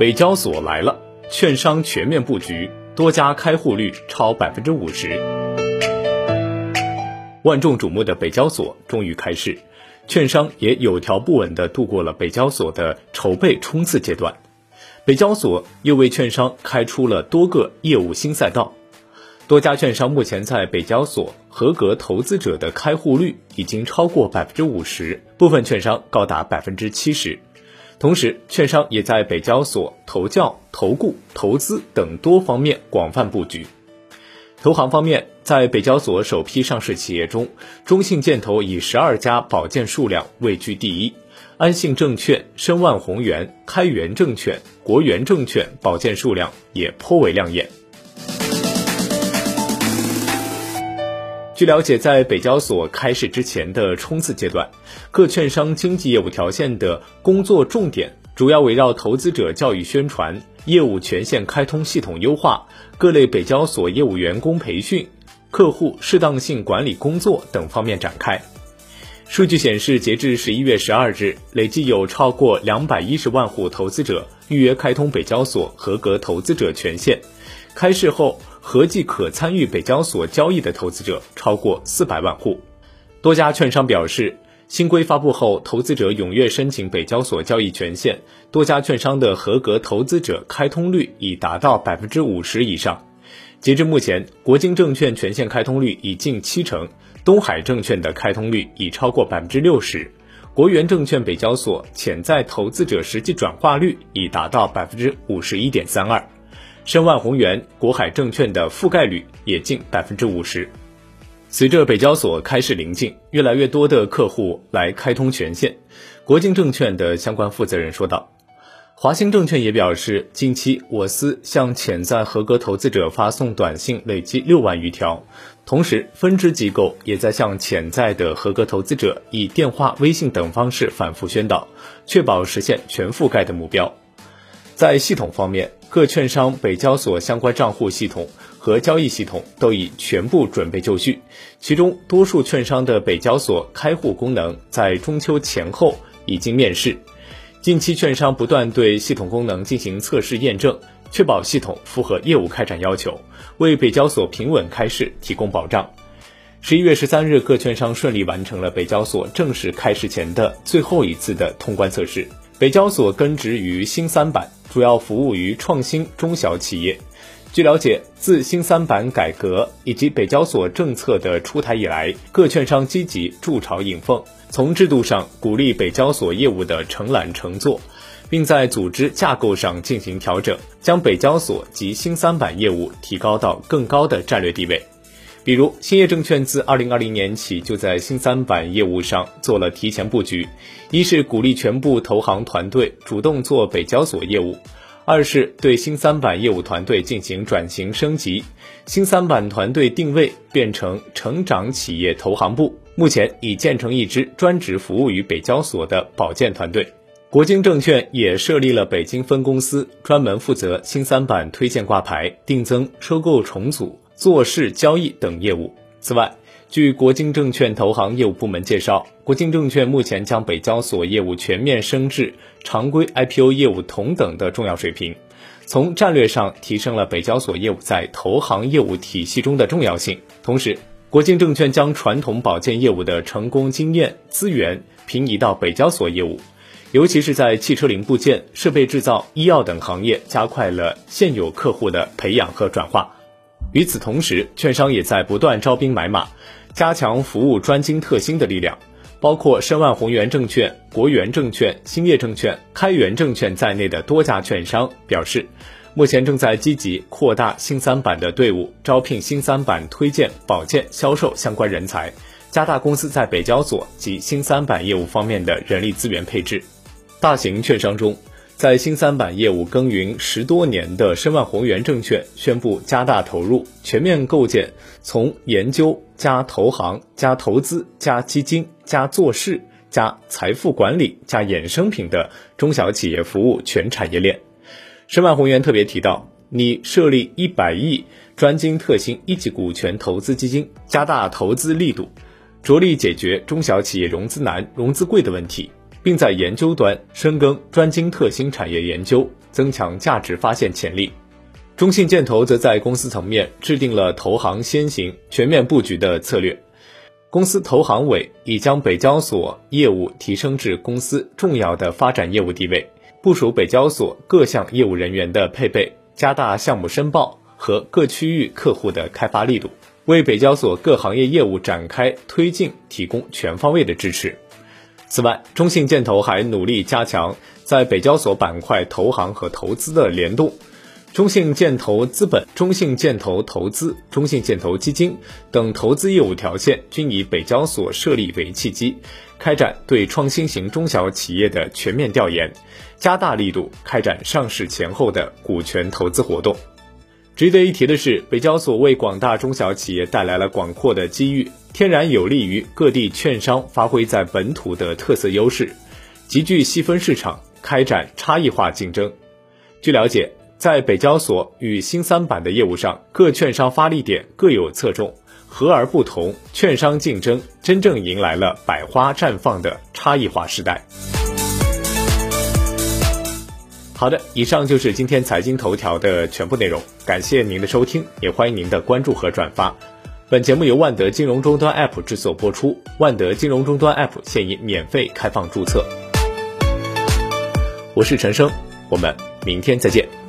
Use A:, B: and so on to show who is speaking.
A: 北交所来了，券商全面布局，多家开户率超百分之五十。万众瞩目的北交所终于开市，券商也有条不紊地度过了北交所的筹备冲刺阶段。北交所又为券商开出了多个业务新赛道，多家券商目前在北交所合格投资者的开户率已经超过百分之五十，部分券商高达百分之七十。同时，券商也在北交所投教、投顾、投资等多方面广泛布局。投行方面，在北交所首批上市企业中，中信建投以十二家保荐数量位居第一，安信证券、申万宏源、开源证券、国元证券保荐数量也颇为亮眼。据了解，在北交所开市之前的冲刺阶段，各券商经纪业务条线的工作重点主要围绕投资者教育宣传、业务权限开通系统优化、各类北交所业务员工培训、客户适当性管理工作等方面展开。数据显示，截至十一月十二日，累计有超过两百一十万户投资者预约开通北交所合格投资者权限，开市后。合计可参与北交所交易的投资者超过四百万户。多家券商表示，新规发布后，投资者踊跃申请北交所交易权限，多家券商的合格投资者开通率已达到百分之五十以上。截至目前，国金证券权限开通率已近七成，东海证券的开通率已超过百分之六十，国元证券北交所潜在投资者实际转化率已达到百分之五十一点三二。申万宏源、国海证券的覆盖率也近百分之五十。随着北交所开市临近，越来越多的客户来开通权限。国金证券的相关负责人说道：“华兴证券也表示，近期我司向潜在合格投资者发送短信累计六万余条，同时分支机构也在向潜在的合格投资者以电话、微信等方式反复宣导，确保实现全覆盖的目标。”在系统方面，各券商北交所相关账户系统和交易系统都已全部准备就绪。其中，多数券商的北交所开户功能在中秋前后已经面世。近期，券商不断对系统功能进行测试验证，确保系统符合业务开展要求，为北交所平稳开市提供保障。十一月十三日，各券商顺利完成了北交所正式开市前的最后一次的通关测试。北交所根植于新三板。主要服务于创新中小企业。据了解，自新三板改革以及北交所政策的出台以来，各券商积极筑巢引凤，从制度上鼓励北交所业务的承揽承做，并在组织架构上进行调整，将北交所及新三板业务提高到更高的战略地位。比如，兴业证券自二零二零年起就在新三板业务上做了提前布局，一是鼓励全部投行团队主动做北交所业务，二是对新三板业务团队进行转型升级，新三板团队定位变成成长企业投行部，目前已建成一支专职服务于北交所的保荐团队。国金证券也设立了北京分公司，专门负责新三板推荐挂牌、定增、收购重组。做市交易等业务。此外，据国金证券投行业务部门介绍，国金证券目前将北交所业务全面升至常规 IPO 业务同等的重要水平，从战略上提升了北交所业务在投行业务体系中的重要性。同时，国金证券将传统保荐业务的成功经验资源平移到北交所业务，尤其是在汽车零部件、设备制造、医药等行业，加快了现有客户的培养和转化。与此同时，券商也在不断招兵买马，加强服务专精特新的力量。包括申万宏源证券、国元证券、兴业证券、开源证券在内的多家券商表示，目前正在积极扩大新三板的队伍，招聘新三板推荐、保荐、销售相关人才，加大公司在北交所及新三板业务方面的人力资源配置。大型券商中，在新三板业务耕耘十多年的申万宏源证券宣布加大投入，全面构建从研究加投行加投资加基金加做事加财富管理加衍生品的中小企业服务全产业链。申万宏源特别提到，拟设立一百亿专精特新一级股权投资基金，加大投资力度，着力解决中小企业融资难、融资贵的问题。并在研究端深耕专精特新产业研究，增强价值发现潜力。中信建投则在公司层面制定了投行先行、全面布局的策略。公司投行委已将北交所业务提升至公司重要的发展业务地位，部署北交所各项业务人员的配备，加大项目申报和各区域客户的开发力度，为北交所各行业业务展开推进提供全方位的支持。此外，中信建投还努力加强在北交所板块投行和投资的联动。中信建投资本、中信建投投资、中信建投基金等投资业务条线均以北交所设立为契机，开展对创新型中小企业的全面调研，加大力度开展上市前后的股权投资活动。值得一提的是，北交所为广大中小企业带来了广阔的机遇，天然有利于各地券商发挥在本土的特色优势，集聚细分市场，开展差异化竞争。据了解。在北交所与新三板的业务上，各券商发力点各有侧重，和而不同，券商竞争真正迎来了百花绽放的差异化时代。好的，以上就是今天财经头条的全部内容，感谢您的收听，也欢迎您的关注和转发。本节目由万德金融终端 App 制作播出，万德金融终端 App 现已免费开放注册。我是陈生，我们明天再见。